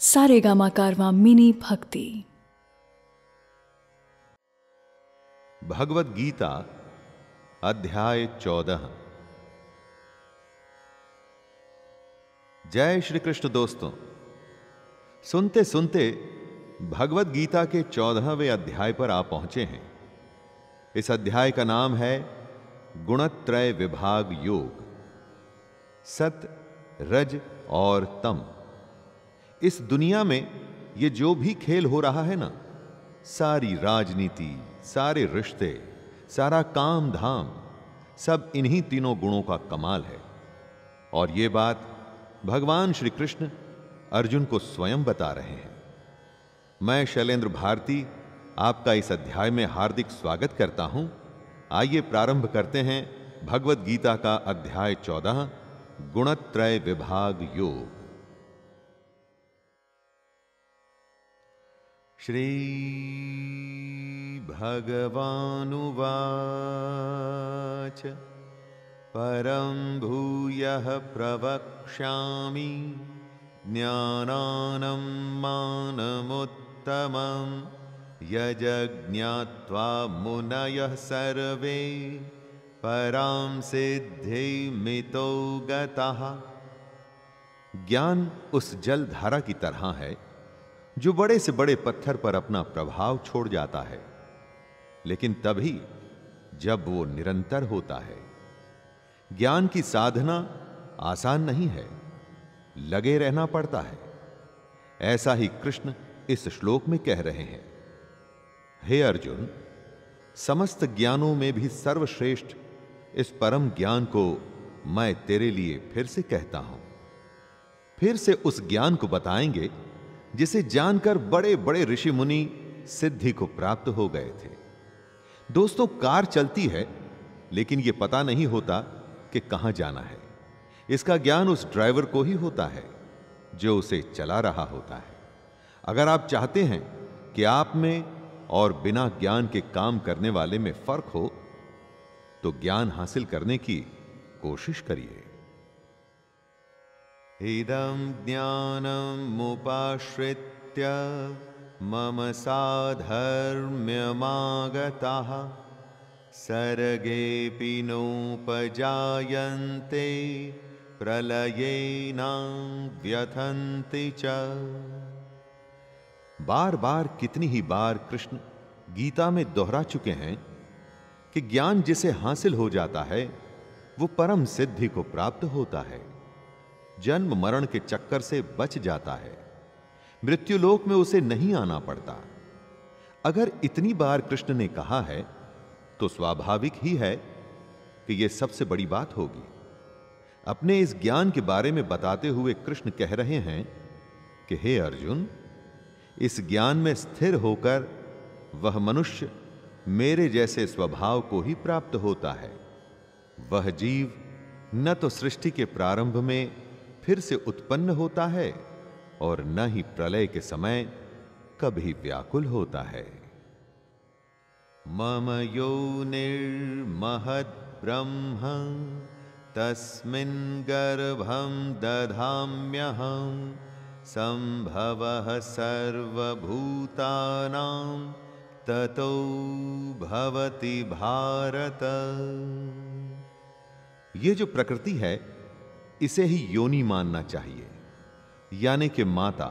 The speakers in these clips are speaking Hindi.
सारे गामा कारवा मिनी भक्ति। भगवत गीता, अध्याय चौदह। जय श्री कृष्ण दोस्तों, सुनते सुनते भगवत गीता के चौदहवें अध्याय पर आ पहुँचे हैं। इस अध्याय का नाम है गुणत्रय विभाग योग। सत, रज और तम। इस दुनिया में ये जो भी खेल हो रहा है ना, सारी राजनीति, सारे रिश्ते, सारा काम धाम सब इन्हीं तीनों गुणों का कमाल है। और ये बात भगवान श्री कृष्ण अर्जुन को स्वयं बता रहे हैं। मैं शैलेंद्र भारती, आपका इस अध्याय में हार्दिक स्वागत करता हूँ। आइए प्रारंभ करते हैं भगवत गीता का अध्याय चौदह, गुणत्रय विभाग योग। श्री भगवानुवाच परं भूयः प्रवक्ष्यामि। ज्ञानानं मानमुत्तमं। यजज्ञात्वा मुनयः सर्वे। परां सिद्धिमितो गतः। ज्ञान उस जलधारा की तरह है। जो बड़े से बड़े पत्थर पर अपना प्रभाव छोड़ जाता है। लेकिन तभी जब वो निरंतर होता है। ज्ञान की साधना आसान नहीं है, लगे रहना पड़ता है। ऐसा ही कृष्ण इस श्लोक में कह रहे हैं, हे अर्जुन, समस्त ज्ञानों में भी सर्वश्रेष्ठ इस परम ज्ञान को मैं तेरे लिए फिर से कहता हूँ। फिर से उस ज्ञान को बताएँगे जिसे जानकर बड़े बड़े ऋषि मुनि सिद्धि को प्राप्त हो गए थे। दोस्तों, कार चलती है, लेकिन यह पता नहीं होता कि कहाँ जाना है। इसका ज्ञान उस ड्राइवर को ही होता है, जो उसे चला रहा होता है। अगर आप चाहते हैं कि आप में और बिना ज्ञान के काम करने वाले में फ़र्क हो तो ज्ञान हासिल करने की कोशिश करिए। इदं ज्ञानमुपाश्रित्य मम साधर्म्यमागताः। सर्गेऽपि नोपजायन्ते प्रलयेनां व्यथन्ति च। बार बार कितनी ही बार कृष्ण गीता में दोहरा चुके हैं कि ज्ञान जिसे हासिल हो जाता है, वो परम सिद्धि को प्राप्त होता है। जन्म मरण के चक्कर से बच जाता है। मृत्युलोक में उसे नहीं आना पड़ता। अगर इतनी बार कृष्ण ने कहा है तो स्वाभाविक ही है कि यह सबसे बड़ी बात होगी। अपने इस ज्ञान के बारे में बताते हुए कृष्ण कह रहे हैं कि, हे अर्जुन, इस ज्ञान में स्थिर होकर वह मनुष्य मेरे जैसे स्वभाव को ही प्राप्त होता है। वह जीव न तो सृष्टि के प्रारंभ में फिर से उत्पन्न होता है और न ही प्रलय के समय कभी व्याकुल होता है। मम यो निर्महद ब्रह्म, तस्मिन् गर्भं दधाम्यहं संभवः सर्वभूतानां ततो भवति भारत। ये जो प्रकृति है इसे ही योनि मानना चाहिए। यानी कि माता,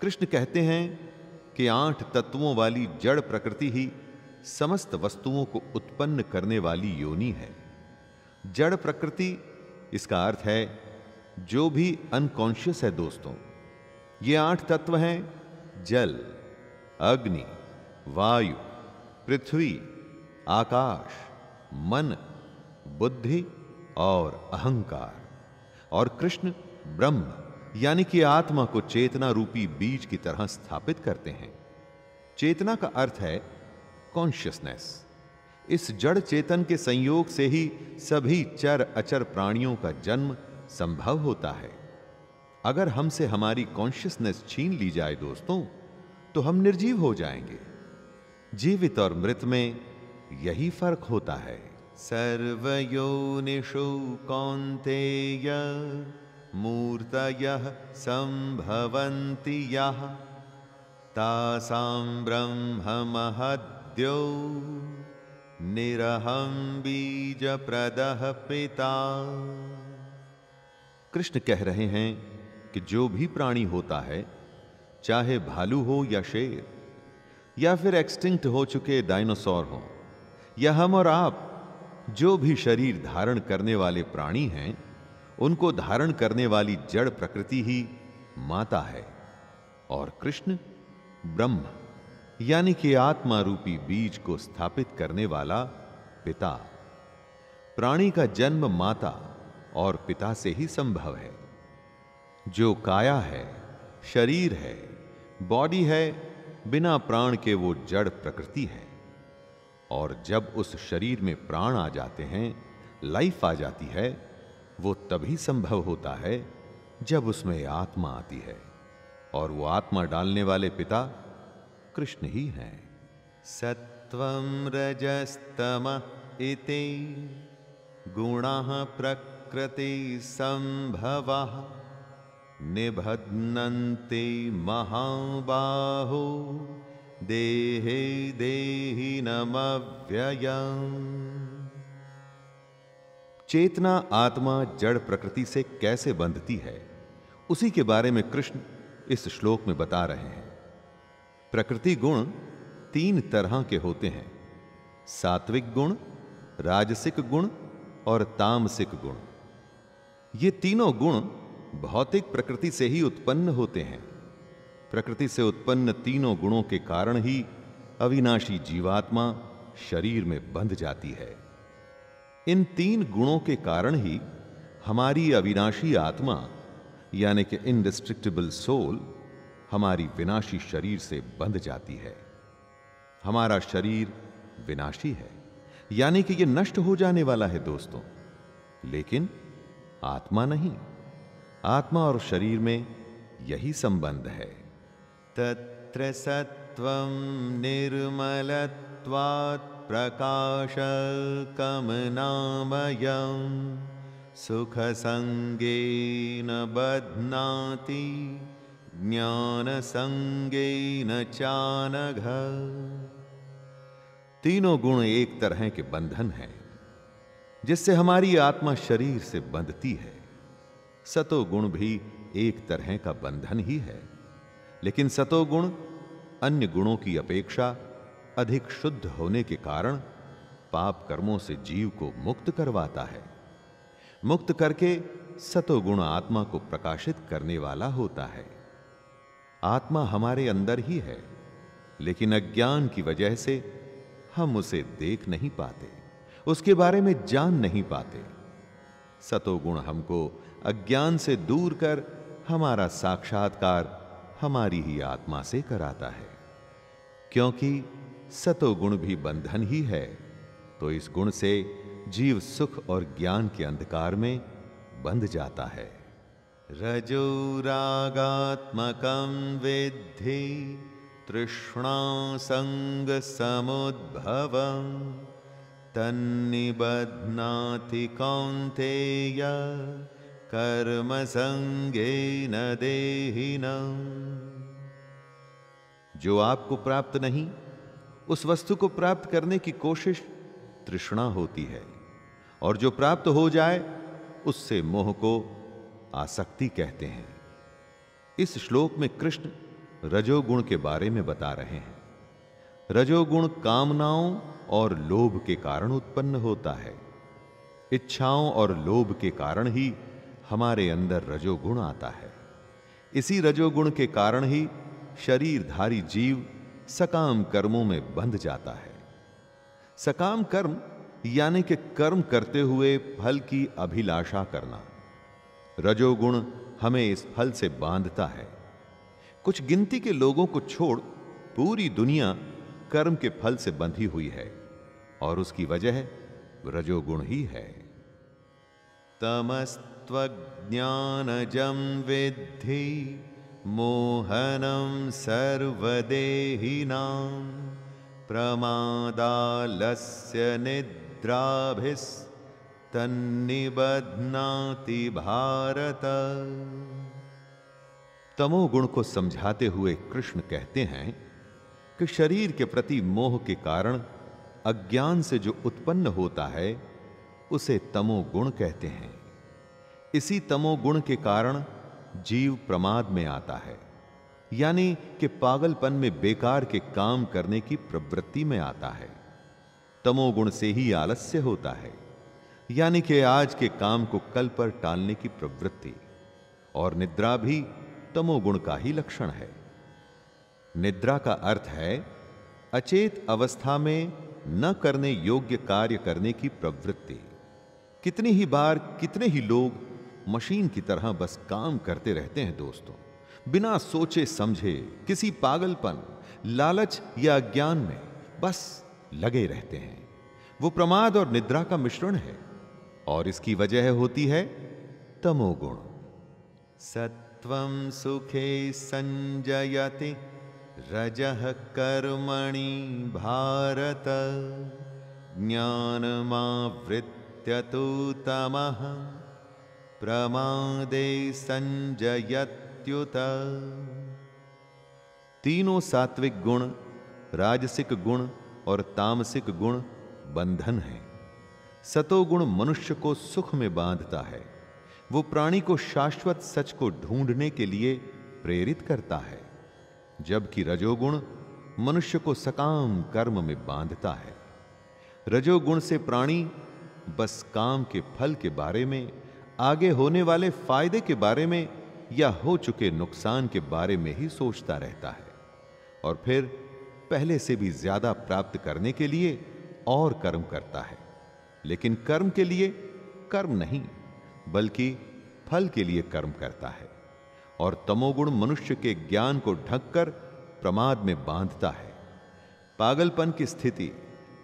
कृष्ण कहते हैं कि आठ तत्वों वाली जड़ प्रकृति ही समस्त वस्तुओं को उत्पन्न करने वाली योनि है। जड़ प्रकृति, इसका अर्थ है जो भी अनकॉन्शियस है दोस्तों, ये आठ तत्व हैं, जल, अग्नि, वायु, पृथ्वी, आकाश, मन, बुद्धि और अहंकार। और कृष्ण ब्रह्म, यानी कि आत्मा को चेतना रूपी बीज की तरह स्थापित करते हैं। चेतना का अर्थ है कॉन्शियसनेस इस जड़ चेतन के संयोग से ही सभी चर अचर प्राणियों का जन्म संभव होता है। अगर हमसे हमारी कॉन्शियसनेस छीन ली जाए दोस्तों तो हम निर्जीव हो जाएँगे। जीवित और मृत में यही फ़र्क होता है। सर्वयोनिषु कौन्तेय मूर्तयः सम्भवन्ति यः। तासां ब्रह्ममहद्यो निरहं बीजप्रदः पिता। कृष्ण कह रहे हैं कि जो भी प्राणी होता है, चाहे भालू हो या शेर, या फिर एक्सटिंक्ट हो चुके डायनासोर हो, या हम और आप जो भी शरीर धारण करने वाले प्राणी हैं, उनको धारण करने वाली जड़ प्रकृति ही माता है और कृष्ण ब्रह्म, यानी कि आत्मा रूपी बीज को स्थापित करने वाला पिता। प्राणी का जन्म माता और पिता से ही संभव है। जो काया है, शरीर है, बॉडी है, बिना प्राण के वो जड़ प्रकृति है। और जब उस शरीर में प्राण आ जाते हैं, लाइफ आ जाती है, वो तभी संभव होता है जब उसमें आत्मा आती है। और वो आत्मा डालने वाले पिता कृष्ण ही हैं। सत्वं रजस्तम इति गुणाः प्रकृति संभवः निबध्नन्ति महाबाहो। देहे देहि नमव्ययम्। चेतना आत्मा जड़ प्रकृति से कैसे बंधती है, उसी के बारे में कृष्ण इस श्लोक में बता रहे हैं। प्रकृति गुण तीन तरह के होते हैं, सात्विक गुण, राजसिक गुण और तामसिक गुण। ये तीनों गुण भौतिक प्रकृति से ही उत्पन्न होते हैं। प्रकृति से उत्पन्न तीनों गुणों के कारण ही अविनाशी जीवात्मा शरीर में बंध जाती है। इन तीन गुणों के कारण ही हमारी अविनाशी आत्मा, यानी कि इनडिस्ट्रिक्टेबल सोल हमारी विनाशी शरीर से बंध जाती है। हमारा शरीर विनाशी है, यानी कि यह नष्ट हो जाने वाला है दोस्तों। लेकिन आत्मा नहीं, आत्मा और शरीर में यही संबंध है। तत्र सत्वं निर्मलत्वात् प्रकाशकमनामयं सुखसङ्गेन बध्नाति, ज्ञानसङ्गेन चानघ। तीनों गुण एक तरह के बंधन हैं, जिससे हमारी आत्मा शरीर से बंधती है। सतो गुण भी एक तरह का बंधन ही है। लेकिन सतोगुण, अन्य गुणों की अपेक्षा अधिक शुद्ध होने के कारण पाप कर्मों से जीव को मुक्त करवाता है। मुक्त करके सतोगुण आत्मा को प्रकाशित करने वाला होता है। आत्मा हमारे अंदर ही है, लेकिन अज्ञान की वजह से हम उसे देख नहीं पाते, उसके बारे में जान नहीं पाते। सतोगुण हमको अज्ञान से दूर कर हमारा साक्षात्कार हमारी ही आत्मा से कराता है। क्योंकि सतोगुण भी बंधन ही है तो इस गुण से जीव सुख और ज्ञान के अंधकार में बंध जाता है। रजोरागात्मकं विद्धि, तृष्णा संग समुद्भवं, तन्निबध्नाति कौन्तेय कर्म संगेन देहिनम्। जो आपको प्राप्त नहीं, उस वस्तु को प्राप्त करने की कोशिश तृष्णा होती है। और जो प्राप्त हो जाए, उससे मोह को आसक्ति कहते हैं। इस श्लोक में कृष्ण रजोगुण के बारे में बता रहे हैं। रजोगुण कामनाओं और लोभ के कारण उत्पन्न होता है। इच्छाओं और लोभ के कारण ही हमारे अंदर रजोगुण आता है। इसी रजोगुण के कारण ही शरीरधारी जीव सकाम कर्मों में बंध जाता है। सकाम कर्म यानी कि कर्म करते हुए फल की अभिलाषा करना। रजोगुण हमें इस फल से बांधता है। कुछ गिनती के लोगों को छोड़ पूरी दुनिया कर्म के फल से बंधी हुई है और उसकी वजह रजोगुण ही है। तमस्त्वज्ञानजं विद्धि मोहनं सर्वदेहिनां प्रमादालस्य निद्राभिस् तन्निबध्नाति भारत। तमोगुण को समझाते हुए कृष्ण कहते हैं कि शरीर के प्रति मोह के कारण अज्ञान से जो उत्पन्न होता है, उसे तमोगुण कहते हैं। इसी तमोगुण के कारण जीव प्रमाद में आता है, यानी कि पागलपन में बेकार के काम करने की प्रवृत्ति में आता है। तमोगुण से ही आलस्य होता है, यानी कि आज के काम को कल पर टालने की प्रवृत्ति, और निद्रा भी तमोगुण का ही लक्षण है। निद्रा का अर्थ है, अचेत अवस्था में न करने योग्य कार्य करने की प्रवृत्ति। कितनी ही बार कितने ही लोग मशीन की तरह बस काम करते रहते हैं दोस्तों। बिना सोचे समझे, किसी पागलपन, लालच या ज्ञान में बस लगे रहते हैं। वो प्रमाद और निद्रा का मिश्रण है और इसकी वजह होती है तमोगुण। सत्वम सुखे संजयति, रजः कर्मणि भारत। ज्ञानमावृत्य तु तमः। प्रमादे संजयत्युत। तीनों सात्विक गुण, राजसिक गुण और तामसिक गुण बंधन है। सतोगुण मनुष्य को सुख में बांधता है। वो प्राणी को शाश्वत सच को ढूँढने के लिए प्रेरित करता है। जबकि रजोगुण मनुष्य को सकाम कर्म में बांधता है। रजोगुण से प्राणी बस काम के फल के बारे में आगे होने वाले फ़ायदे के बारे में या हो चुके नुकसान के बारे में ही सोचता रहता है और फिर पहले से भी ज़्यादा प्राप्त करने के लिए और कर्म करता है। लेकिन कर्म के लिए कर्म नहीं, बल्कि फल के लिए कर्म करता है और तमोगुण मनुष्य के ज्ञान को ढककर प्रमाद में बांधता है। पागलपन की स्थिति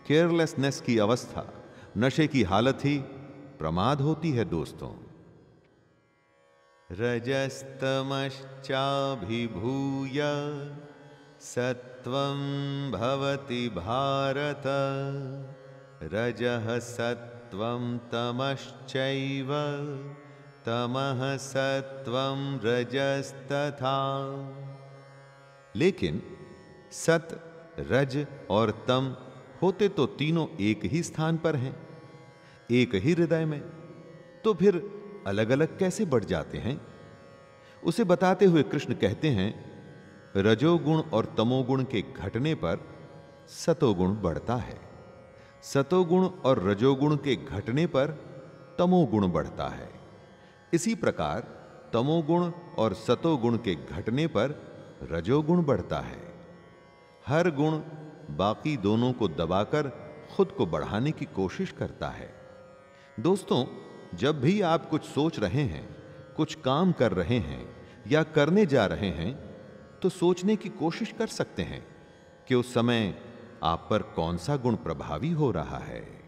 केयरलेसनेस की अवस्था, नशे की हालत ही प्रमाद होती है दोस्तों। रजस्तमश्चाभिभूय सत्वं भवति भारत। रजः सत्वं तमश्चैव, तमः सत्वं रजस्तथा। लेकिन सत, रज और तम होते तो तीनों एक ही स्थान पर हैं। एक ही हृदय में तो फिर अलग अलग कैसे बढ़ जाते हैं? उसे बताते हुए कृष्ण कहते हैं, रजोगुण और तमोगुण के घटने पर सतोगुण बढ़ता है। सतोगुण और रजोगुण के घटने पर तमोगुण बढ़ता है। इसी प्रकार तमोगुण और सतोगुण के घटने पर रजोगुण बढ़ता है। हर गुण बाकी दोनों को दबाकर खुद को बढ़ाने की कोशिश करता है। दोस्तों, जब भी आप कुछ सोच रहे हैं, कुछ काम कर रहे हैं, या करने जा रहे हैं तो सोचने की कोशिश कर सकते हैं कि उस समय आप पर कौन सा गुण प्रभावी हो रहा है।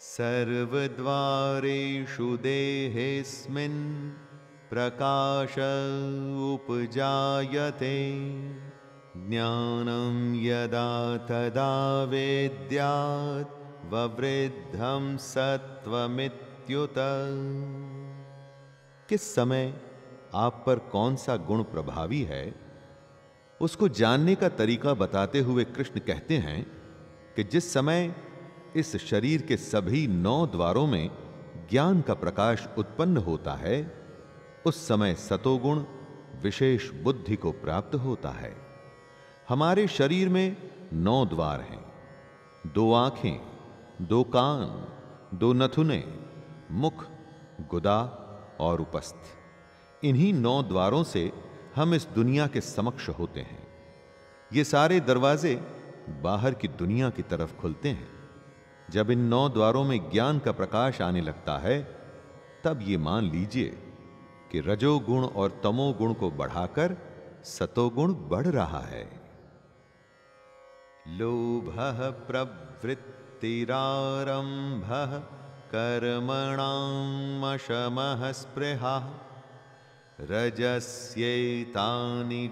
सर्वद्वारेषु देहेस्मिन् प्रकाश उपजायते, ज्ञानं यदा तदा वेद्यात् ववृद्धं सत्वमित्युत किस समय आप पर कौन सा गुण प्रभावी है, उसको जानने का तरीका बताते हुए कृष्ण कहते हैं कि जिस समय इस शरीर के सभी नौ द्वारों में ज्ञान का प्रकाश उत्पन्न होता है, उस समय सतोगुण विशेष बुद्धि को प्राप्त होता है। हमारे शरीर में नौ द्वार हैं, दो आँखें दो कान, दो नथुने, मुख, गुदा और उपस्थ। इन्हीं नौ द्वारों से हम इस दुनिया के समक्ष होते हैं। ये सारे दरवाजे बाहर की दुनिया की तरफ़ खुलते हैं। जब इन नौ द्वारों में ज्ञान का प्रकाश आने लगता है, तब ये मान लीजिए कि रजोगुण और तमोगुण को बढ़ाकर सतोगुण बढ़ रहा है। लोभ प्रवृत्तिरारंभ कर्मणामशमः स्पृहा रजस्यैतानि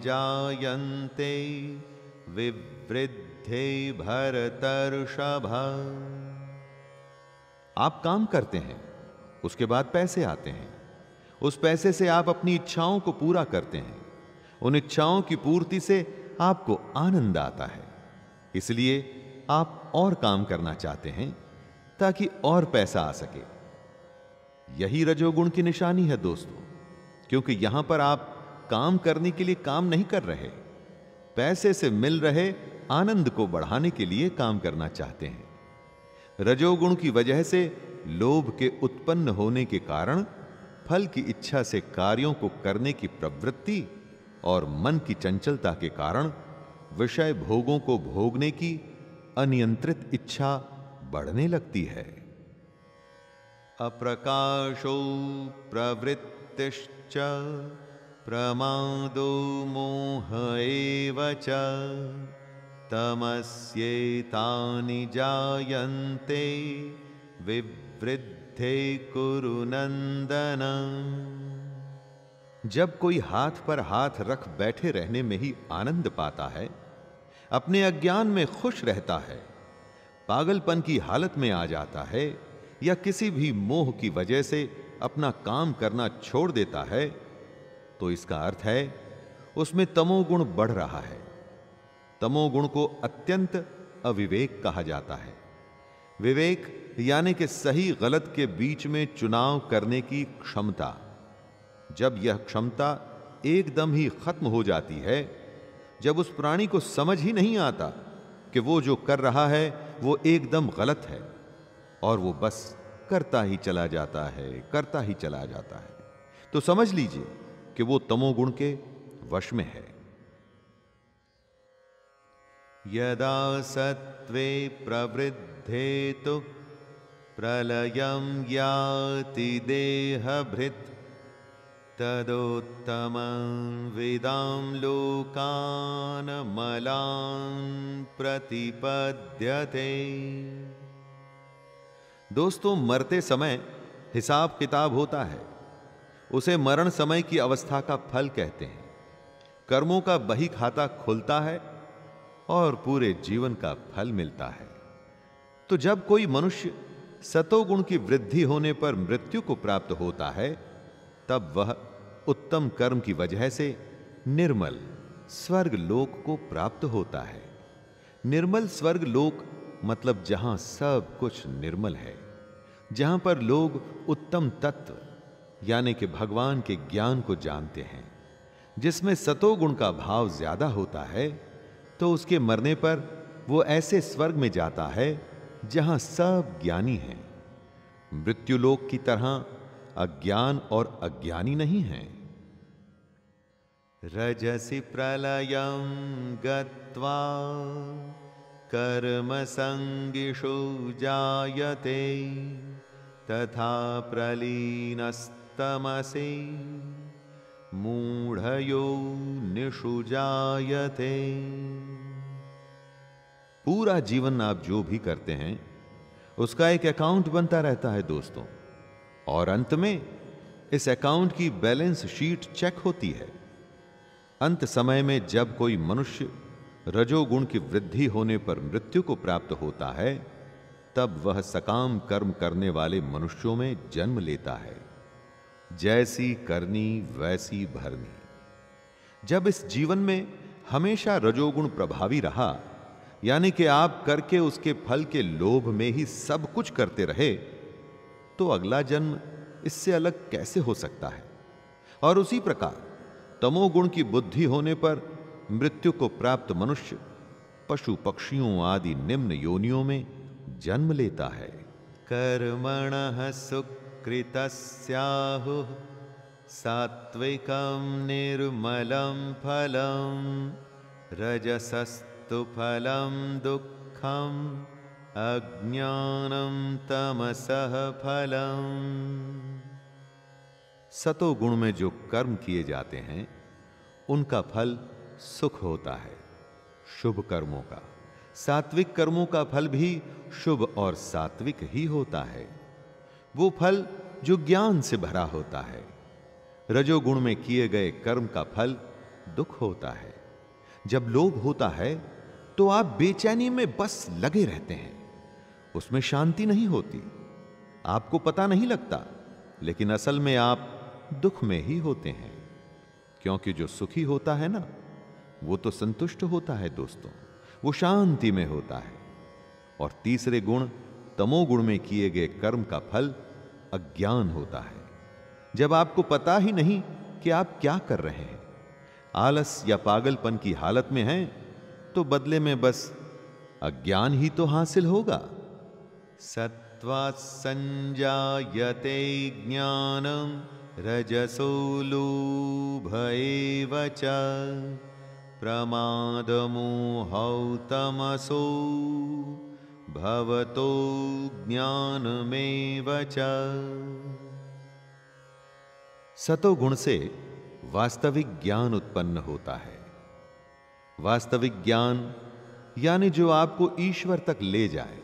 विवृद्धे भरतर्षभ। आप काम करते हैं, उसके बाद पैसे आते हैं। उस पैसे से आप अपनी इच्छाओं को पूरा करते हैं। उन इच्छाओं की पूर्ति से आपको आनंद आता है। इसलिए आप और काम करना चाहते हैं ताकि और पैसा आ सके। यही रजोगुण की निशानी है दोस्तों, क्योंकि यहाँ पर आप काम करने के लिए काम नहीं कर रहे। पैसे से मिल रहे आनंद को बढ़ाने के लिए काम करना चाहते हैं। रजोगुण की वजह से लोभ के उत्पन्न होने के कारण फल की इच्छा से कार्यों को करने की प्रवृत्ति और मन की चंचलता के कारण विषय भोगों को भोगने की अनियंत्रित इच्छा बढ़ने लगती है। अप्रकाशो प्रवृत्तिश्च, प्रमादो मोह एव च, तमस्येतानि जायन्ते, विवृद्धे कुरु नंदन जब कोई हाथ पर हाथ रख बैठे रहने में ही आनंद पाता है अपने अज्ञान में खुश रहता है। पागलपन की हालत में आ जाता है या किसी भी मोह की वजह से अपना काम करना छोड़ देता है तो इसका अर्थ है, उसमें तमोगुण बढ़ रहा है। तमोगुण को अत्यंत अविवेक कहा जाता है। विवेक यानी कि सही गलत के बीच में चुनाव करने की क्षमता। जब यह क्षमता एकदम ही खत्म हो जाती है जब उस प्राणी को समझ ही नहीं आता कि वो जो कर रहा है, वो एकदम गलत है और वो बस करता ही चला जाता है, करता ही चला जाता है। तो समझ लीजिए कि वो तमोगुण के वश में है। यदा सत्वे प्रवृद्धे तो प्रलयम याति देहभृत तदोत्तम लोकान मलान प्रतिपद्यते। दोस्तों, मरते समय हिसाब किताब होता है। उसे मरण समय की अवस्था का फल कहते हैं। कर्मों का बही खाता खुलता है और पूरे जीवन का फल मिलता है। तो जब कोई मनुष्य सतोगुण की वृद्धि होने पर मृत्यु को प्राप्त होता है तब वह उत्तम कर्म की वजह से निर्मल स्वर्ग लोक को प्राप्त होता है। निर्मल स्वर्ग लोक मतलब जहाँ सब कुछ निर्मल है, जहाँ पर लोग उत्तम तत्व, यानी कि भगवान के ज्ञान को जानते हैं, जिसमें सतोगुण का भाव ज़्यादा होता है तो उसके मरने पर वो ऐसे स्वर्ग में जाता है जहाँ सब ज्ञानी हैं। मृत्युलोक की तरह अज्ञान और अज्ञानी नहीं हैं। रजसि प्रलयं गत्वा कर्मसङ्गिषु जायते, तथा प्रलीनस्तमसि मूढ़यो निषु जायते। पूरा जीवन आप जो भी करते हैं, उसका एक अकाउंट बनता रहता है दोस्तों। और अंत में, इस अकाउंट की बैलेंस शीट चेक होती है। अंत समय में जब कोई मनुष्य रजोगुण की वृद्धि होने पर मृत्यु को प्राप्त होता है, तब वह सकाम कर्म करने वाले मनुष्यों में जन्म लेता है। जैसी करनी, वैसी भरनी। जब इस जीवन में हमेशा रजोगुण प्रभावी रहा, यानी कि आप करके उसके फल के लोभ में ही सब कुछ करते रहे तो अगला जन्म इससे अलग कैसे हो सकता है? और उसी प्रकार तमोगुण की बुद्धि होने पर मृत्यु को प्राप्त मनुष्य पशु पक्षियों आदि निम्न योनियों में जन्म लेता है। कर्मण सुकृत सात्विकम निर्मलम फलम रजसस्तु फलम दुखम। अज्ञानम तमसह फलम। सतोगुण में जो कर्म किए जाते हैं, उनका फल सुख होता है, शुभ कर्मों का। सात्विक कर्मों का फल भी शुभ और सात्विक ही होता है। वो फल जो ज्ञान से भरा होता है, रजोगुण में किए गए कर्म का फल दुख होता है। जब लोभ होता है तो आप बेचैनी में बस लगे रहते हैं। उसमें शांति नहीं होती। आपको पता नहीं लगता, लेकिन असल में आप दुख में ही होते हैं। क्योंकि जो सुखी होता है ना, वो तो संतुष्ट होता है दोस्तों, वो शांति में होता है। और तीसरे गुण तमोगुण में किए गए कर्म का फल अज्ञान होता है। जब आपको पता ही नहीं कि आप क्या कर रहे हैं, आलस या पागलपन की हालत में हैं तो बदले में बस अज्ञान ही तो हासिल होगा। सत्वा संजायते ज्ञानम रजसो लोभ एव च। प्रमादमोहौ तमसो भवतो ज्ञानमेव च। सतोगुण से वास्तविक ज्ञान उत्पन्न होता है। वास्तविक ज्ञान, यानी जो आपको ईश्वर तक ले जाए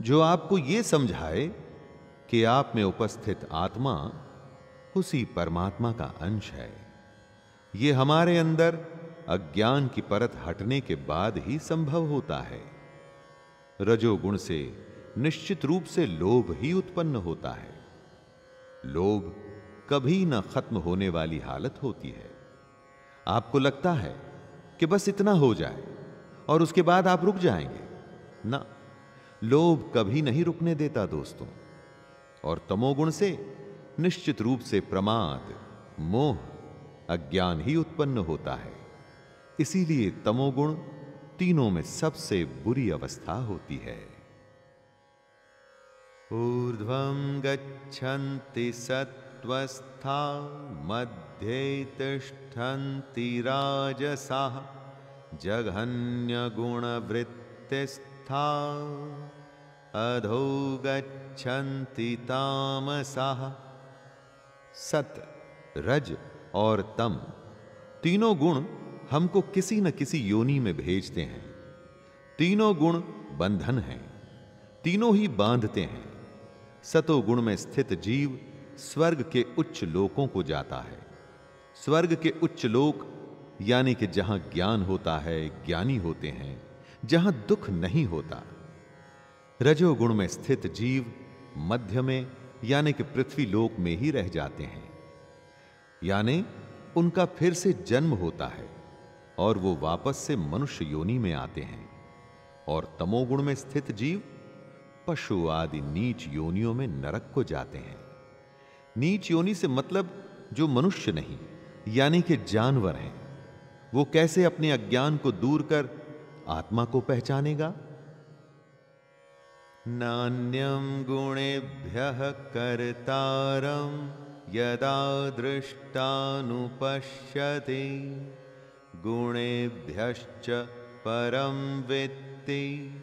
जो आपको ये समझाए कि आप में उपस्थित आत्मा उसी परमात्मा का अंश है। यह हमारे अंदर अज्ञान की परत हटने के बाद ही संभव होता है। रजोगुण से निश्चित रूप से लोभ ही उत्पन्न होता है। लोभ कभी न खत्म होने वाली हालत होती है। आपको लगता है कि बस इतना हो जाए और उसके बाद आप रुक जाएँगे। ना। लोभ कभी नहीं रुकने देता दोस्तों, और तमोगुण से निश्चित रूप से प्रमाद, मोह, अज्ञान ही उत्पन्न होता है। इसीलिए तमोगुण तीनों में सबसे बुरी अवस्था होती है। ऊर्ध्वं गच्छन्ति सत्वस्था मध्ये तिष्ठन्ति राजसाः जघन्यगुणवृत्तिस्था अधो गच्छन्ति सत, रज और तम, तीनों गुण हमको किसी न किसी योनि में भेजते हैं। तीनों गुण बंधन हैं, तीनों ही बांधते हैं। सतो गुण में स्थित जीव स्वर्ग के उच्च लोकों को जाता है। स्वर्ग के उच्च लोक, यानी कि जहाँ ज्ञान होता है, ज्ञानी होते हैं। जहाँ दुख नहीं होता। रजोगुण में स्थित जीव मध्य में, यानी कि पृथ्वी लोक में ही रह जाते हैं। यानी उनका फिर से जन्म होता है और वो वापस से मनुष्य योनि में आते हैं। और तमोगुण में स्थित जीव पशु आदि नीच योनियों में नरक को जाते हैं। नीच योनि से मतलब जो मनुष्य नहीं, यानी कि जानवर हैं। वो कैसे अपने अज्ञान को दूर कर आत्मा को पहचानेगा? नान्यम गुणेभ्य कर्तारम यदा दृष्टानुपश्यति। परम वित्ति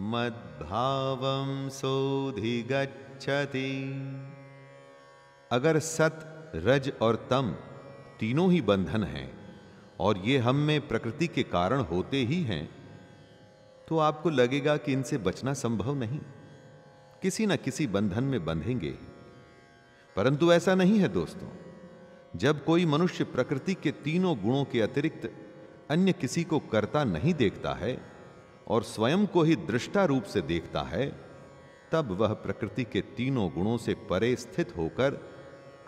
मद्भावम सोधिगच्छति अगर सत, रज और तम तीनों ही बंधन हैं, और ये हम में प्रकृति के कारण होते ही हैं तो आपको लगेगा कि इनसे बचना संभव नहीं। किसी न किसी बंधन में बंधेंगे परंतु ऐसा नहीं है दोस्तों। जब कोई मनुष्य प्रकृति के तीनों गुणों के अतिरिक्त अन्य किसी को करता नहीं देखता है और स्वयं को ही दृष्टा रूप से देखता है, तब वह प्रकृति के तीनों गुणों से परे स्थित होकर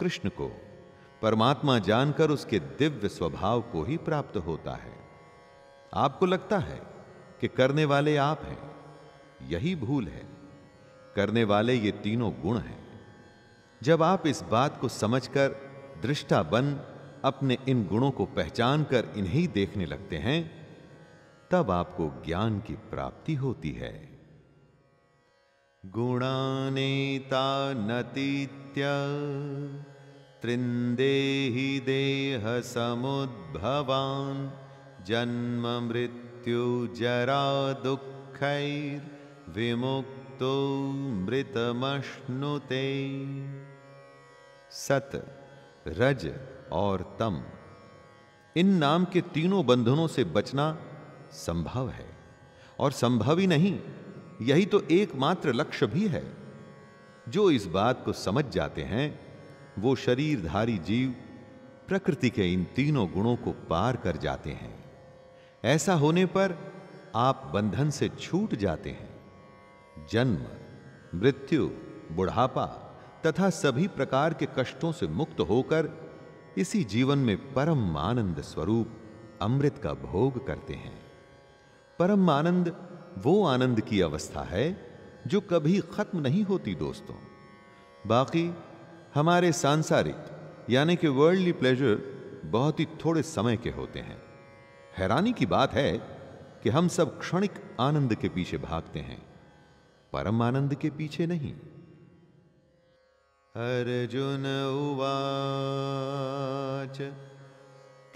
कृष्ण को, परमात्मा जानकर उसके दिव्य स्वभाव को ही प्राप्त होता है। आपको लगता है? कि करने वाले आप हैं। यही भूल है। करने वाले ये तीनों गुण हैं। जब आप इस बात को समझकर दृष्टा बन अपने इन गुणों को पहचान कर इन्हें देखने लगते हैं, तब आपको ज्ञान की प्राप्ति होती है। गुणानेता नतीत्य, त्रिंदेहि देह समुद्भवान, जन्म मृत्यु जरा दुखैर विमुक्तो मृतमश्नुते। सत, रज और तम। इन नाम के तीनों बंधनों से बचना संभव है। और संभव ही नहीं, यही तो एकमात्र लक्ष्य भी है। जो इस बात को समझ जाते हैं, वो शरीरधारी जीव प्रकृति के इन तीनों गुणों को पार कर जाते हैं। ऐसा होने पर आप बंधन से छूट जाते हैं। जन्म, मृत्यु, बुढ़ापा तथा सभी प्रकार के कष्टों से मुक्त होकर इसी जीवन में परम आनंद स्वरूप अमृत का भोग करते हैं। परम आनंद वो आनंद की अवस्था है जो कभी खत्म नहीं होती दोस्तों। बाकी हमारे सांसारिक, यानी कि वर्ल्डली प्लेजर बहुत ही थोड़े समय के होते हैं। हैरानी की बात है कि हम सब क्षणिक आनंद के पीछे भागते हैं, परम आनंद के पीछे नहीं। अर्जुन उवाच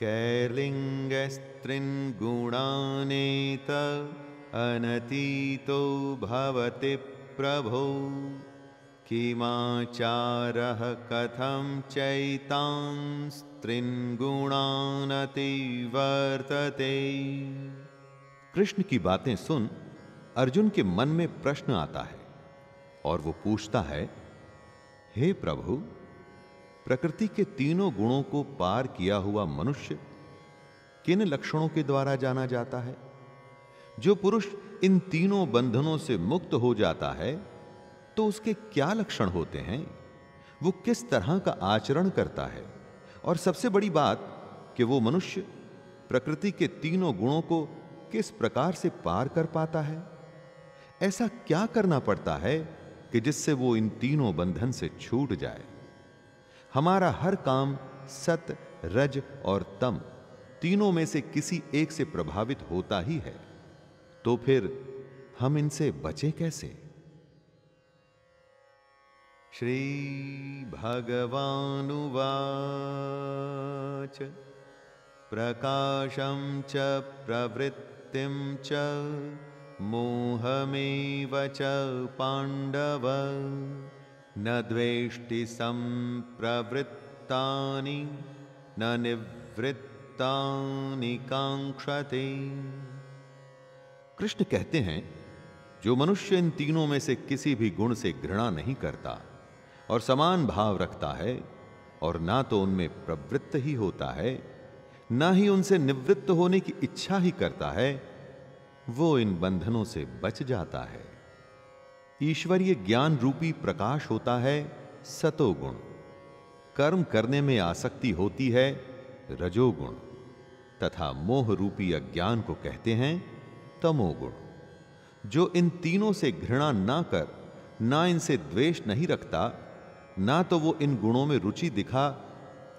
कैर्लिङ्गस्त्रिन्गुणानेत अनतीतो भवति प्रभो। किमाचारः कथं चैतांस्त्रिन्गुणानतिवर्तते कृष्ण की बातें सुन अर्जुन के मन में प्रश्न आता है और वो पूछता है, हे प्रभु, प्रकृति के तीनों गुणों को पार किया हुआ मनुष्य किन लक्षणों के द्वारा जाना जाता है? जो पुरुष इन तीनों बंधनों से मुक्त हो जाता है तो उसके क्या लक्षण होते हैं? वो किस तरह का आचरण करता है? और सबसे बड़ी बात कि वो मनुष्य प्रकृति के तीनों गुणों को किस प्रकार से पार कर पाता है? ऐसा क्या करना पड़ता है कि जिससे वो इन तीनों बंधन से छूट जाए? हमारा हर काम सत, रज और तम तीनों में से किसी एक से प्रभावित होता ही है। तो फिर हम इनसे बचे कैसे? श्री भगवानुवाच प्रकाशं च प्रवृत्तिं च मोहमेव च पाण्डव न द्वेष्टि संप्रवृत्तानि न निवृत्तानि कांक्षते कृष्ण कहते हैं, जो मनुष्य इन तीनों में से किसी भी गुण से घृणा नहीं करता और समान भाव रखता है, और ना तो उनमें प्रवृत्त ही होता है, ना ही उनसे निवृत्त होने की इच्छा ही करता है, वो इन बंधनों से बच जाता है। ईश्वरीय ज्ञान रूपी प्रकाश होता है सतोगुण। कर्म करने में आसक्ति होती है रजोगुण, तथा मोह रूपी अज्ञान को कहते हैं तमोगुण। जो इन तीनों से घृणा ना कर, ना इनसे द्वेष नहीं रखता ना तो वो इन गुणों में रुचि दिखा,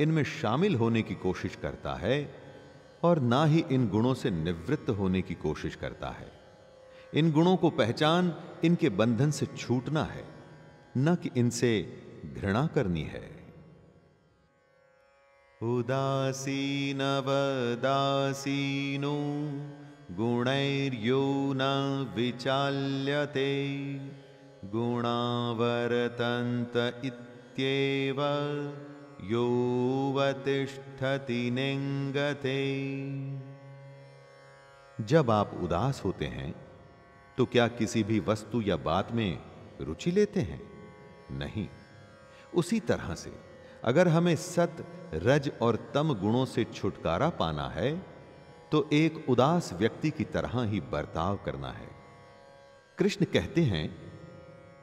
इनमें शामिल होने की कोशिश करता है और ना ही इन गुणों से निवृत्त होने की कोशिश करता है। इन गुणों को पहचान इनके बंधन से छूटना है, न कि इनसे घृणा करनी है। उदासीनवदासीनो गुणैर्यो न विचाल्यते, गुणावर्तन्त इत्येव योवतिष्ठति निंगते जब आप उदास होते हैं तो क्या किसी भी वस्तु या बात में रुचि लेते हैं? नहीं। उसी तरह से, अगर हमें सत, रज और तम गुणों से छुटकारा पाना है तो एक उदास व्यक्ति की तरह ही बर्ताव करना है। कृष्ण कहते हैं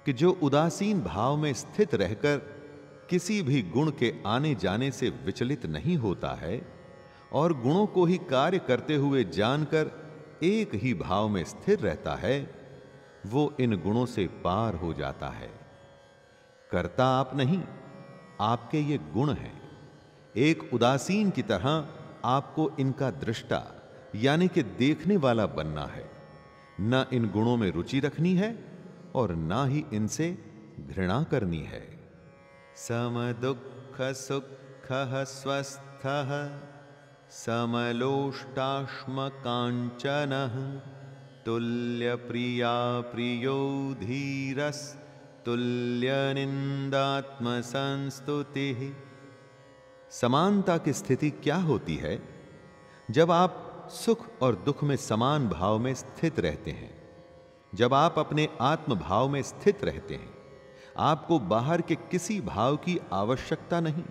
कि जो उदासीन भाव में स्थित रहकर किसी भी गुण के आने जाने से विचलित नहीं होता है और गुणों को ही कार्य करते हुए जानकर एक ही भाव में स्थिर रहता है, वो इन गुणों से पार हो जाता है। करता आप नहीं, आपके ये गुण हैं। एक उदासीन की तरह आपको इनका दृष्टा, यानी कि देखने वाला बनना है। ना इन गुणों में रुचि रखनी है और ना ही इनसे घृणा करनी है। सम दुख सुख स्वस्थ तुल्य प्रिया प्रियो धीरस तुल्य निंदात्म संस्तुति समानता की स्थिति क्या होती है? जब आप सुख और दुख में समान भाव में स्थित रहते हैं, जब आप अपने आत्म भाव में स्थित रहते हैं आपको बाहर के किसी भाव की आवश्यकता नहीं।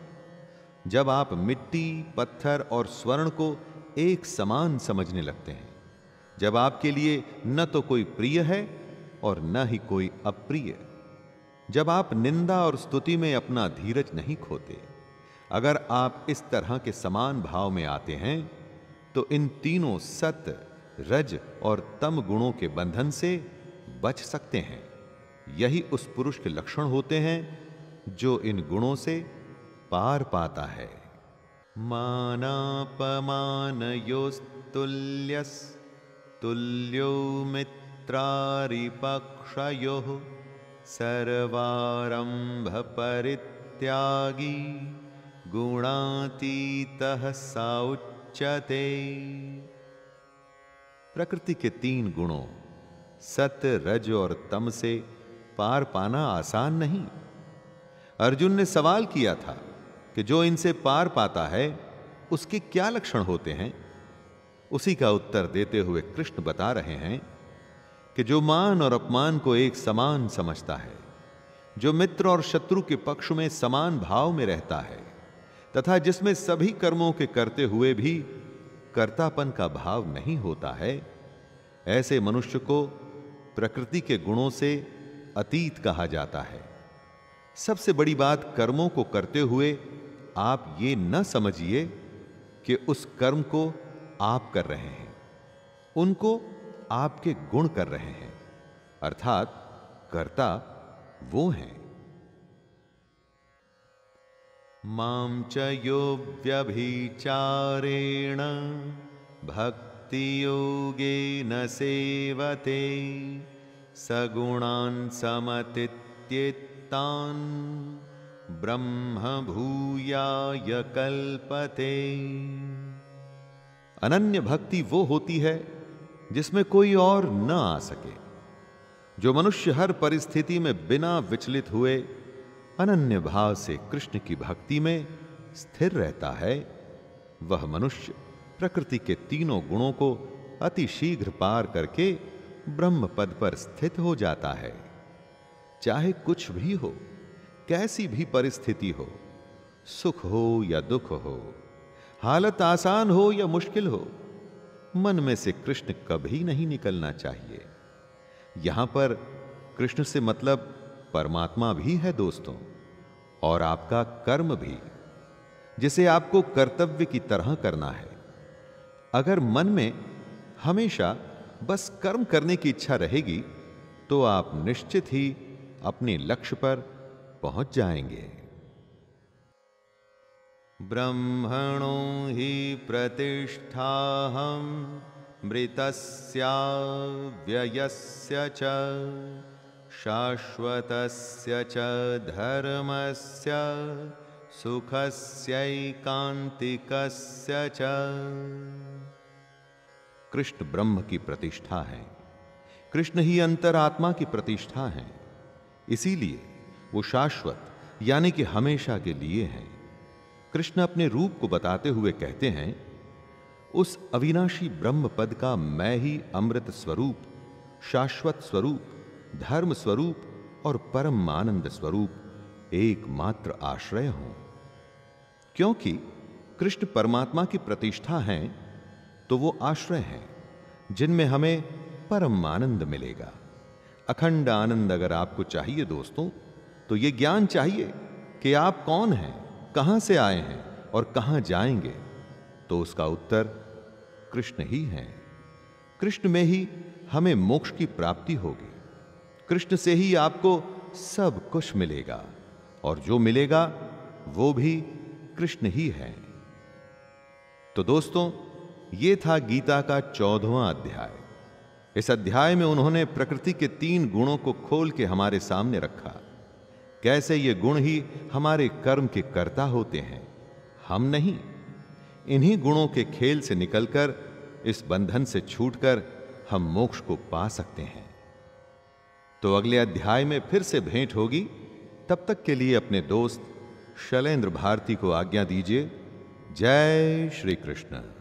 जब आप मिट्टी, पत्थर और स्वर्ण को एक समान समझने लगते हैं, जब आपके लिए न तो कोई प्रिय है और न ही कोई अप्रिय। जब आप निंदा और स्तुति में अपना धीरज नहीं खोते, अगर आप इस तरह के समान भाव में आते हैं तो इन तीनों सत रज और तम गुणों के बंधन से बच सकते हैं। यही उस पुरुष के लक्षण होते हैं जो इन गुणों से पार पाता है। मानापमान योस्तुल्यस तुल्यो मित्रारिपक्षयो सर्वारंभ परित्यागी गुणातीतः सौच्यते प्रकृति के तीन गुणों सत रज और तम से पार पाना आसान नहीं। अर्जुन ने सवाल किया था कि जो इनसे पार पाता है, उसके क्या लक्षण होते हैं? उसी का उत्तर देते हुए कृष्ण बता रहे हैं कि जो मान और अपमान को एक समान समझता है, जो मित्र और शत्रु के पक्ष में समान भाव में रहता है, तथा जिसमें सभी कर्मों के करते हुए भी कर्तापन का भाव नहीं होता है, ऐसे मनुष्य को प्रकृति के गुणों से अतीत कहा जाता है। सबसे बड़ी बात कर्मों को करते हुए आप ये न समझिए कि उस कर्म को आप कर रहे हैं। उनको आपके गुण कर रहे हैं। अर्थात कर्ता वो हैं। माम च व्यभिचारेण भक्ति योगे न सेवते। सगुणान् ब्रह्म भूयाय कल्पते। अनन्य भक्ति वो होती है जिसमें कोई और न आ सके, जो मनुष्य हर परिस्थिति में बिना विचलित हुए अनन्य भाव से कृष्ण की भक्ति में स्थिर रहता है, वह मनुष्य प्रकृति के तीनों गुणों को अति शीघ्र पार करके ब्रह्म पद पर स्थित हो जाता है। चाहे कुछ भी हो, कैसी भी परिस्थिति हो, सुख हो या दुख हो, हालत आसान हो या मुश्किल हो, मन में से कृष्ण कभी नहीं निकलना चाहिए। यहाँ पर कृष्ण से मतलब परमात्मा भी है दोस्तों, और आपका कर्म भी, जिसे आपको कर्तव्य की तरह करना है। अगर मन में हमेशा बस कर्म करने की इच्छा रहेगी तो आप निश्चित ही अपने लक्ष्य पर पहुँच जाएँगे। ब्रह्मणो ही प्रतिष्ठा हम मृतस्य व्ययस्य च, शाश्वतस्य च धर्मस्य, सुखस्यैकान्तिकस्य च। कृष्ण ब्रह्म की प्रतिष्ठा है। कृष्ण ही अंतरात्मा की प्रतिष्ठा है। इसीलिए वो शाश्वत, यानी कि हमेशा के लिए हैं। कृष्ण अपने रूप को बताते हुए कहते हैं, उस अविनाशी ब्रह्म पद का मैं ही अमृत स्वरूप, शाश्वत स्वरूप, धर्म स्वरूप और परम आनंद स्वरूप एकमात्र आश्रय हूँ। क्योंकि कृष्ण परमात्मा की प्रतिष्ठा है तो वो आश्रय हैं, जिनमें हमें परम आनंद मिलेगा। अखंड आनंद अगर आपको चाहिए दोस्तों तो ये ज्ञान चाहिए कि आप कौन हैं, कहाँ से आए हैं और कहाँ जाएँगे। तो उसका उत्तर, कृष्ण ही है। कृष्ण में ही हमें मोक्ष की प्राप्ति होगी। कृष्ण से ही आपको सब कुछ मिलेगा और जो मिलेगा, वो भी कृष्ण ही है। तो दोस्तों ये था गीता का चौदहवां अध्याय। इस अध्याय में उन्होंने प्रकृति के तीन गुणों को खोल के हमारे सामने रखा। कैसे ये गुण ही हमारे कर्म के कर्ता होते हैं, हम नहीं। इन्हीं गुणों के खेल से निकलकर, इस बंधन से छूटकर हम मोक्ष को पा सकते हैं। तो अगले अध्याय में फिर से भेंट होगी। तब तक के लिए अपने दोस्त शैलेंद्र भारती को आज्ञा दीजिए। जय श्री कृष्ण।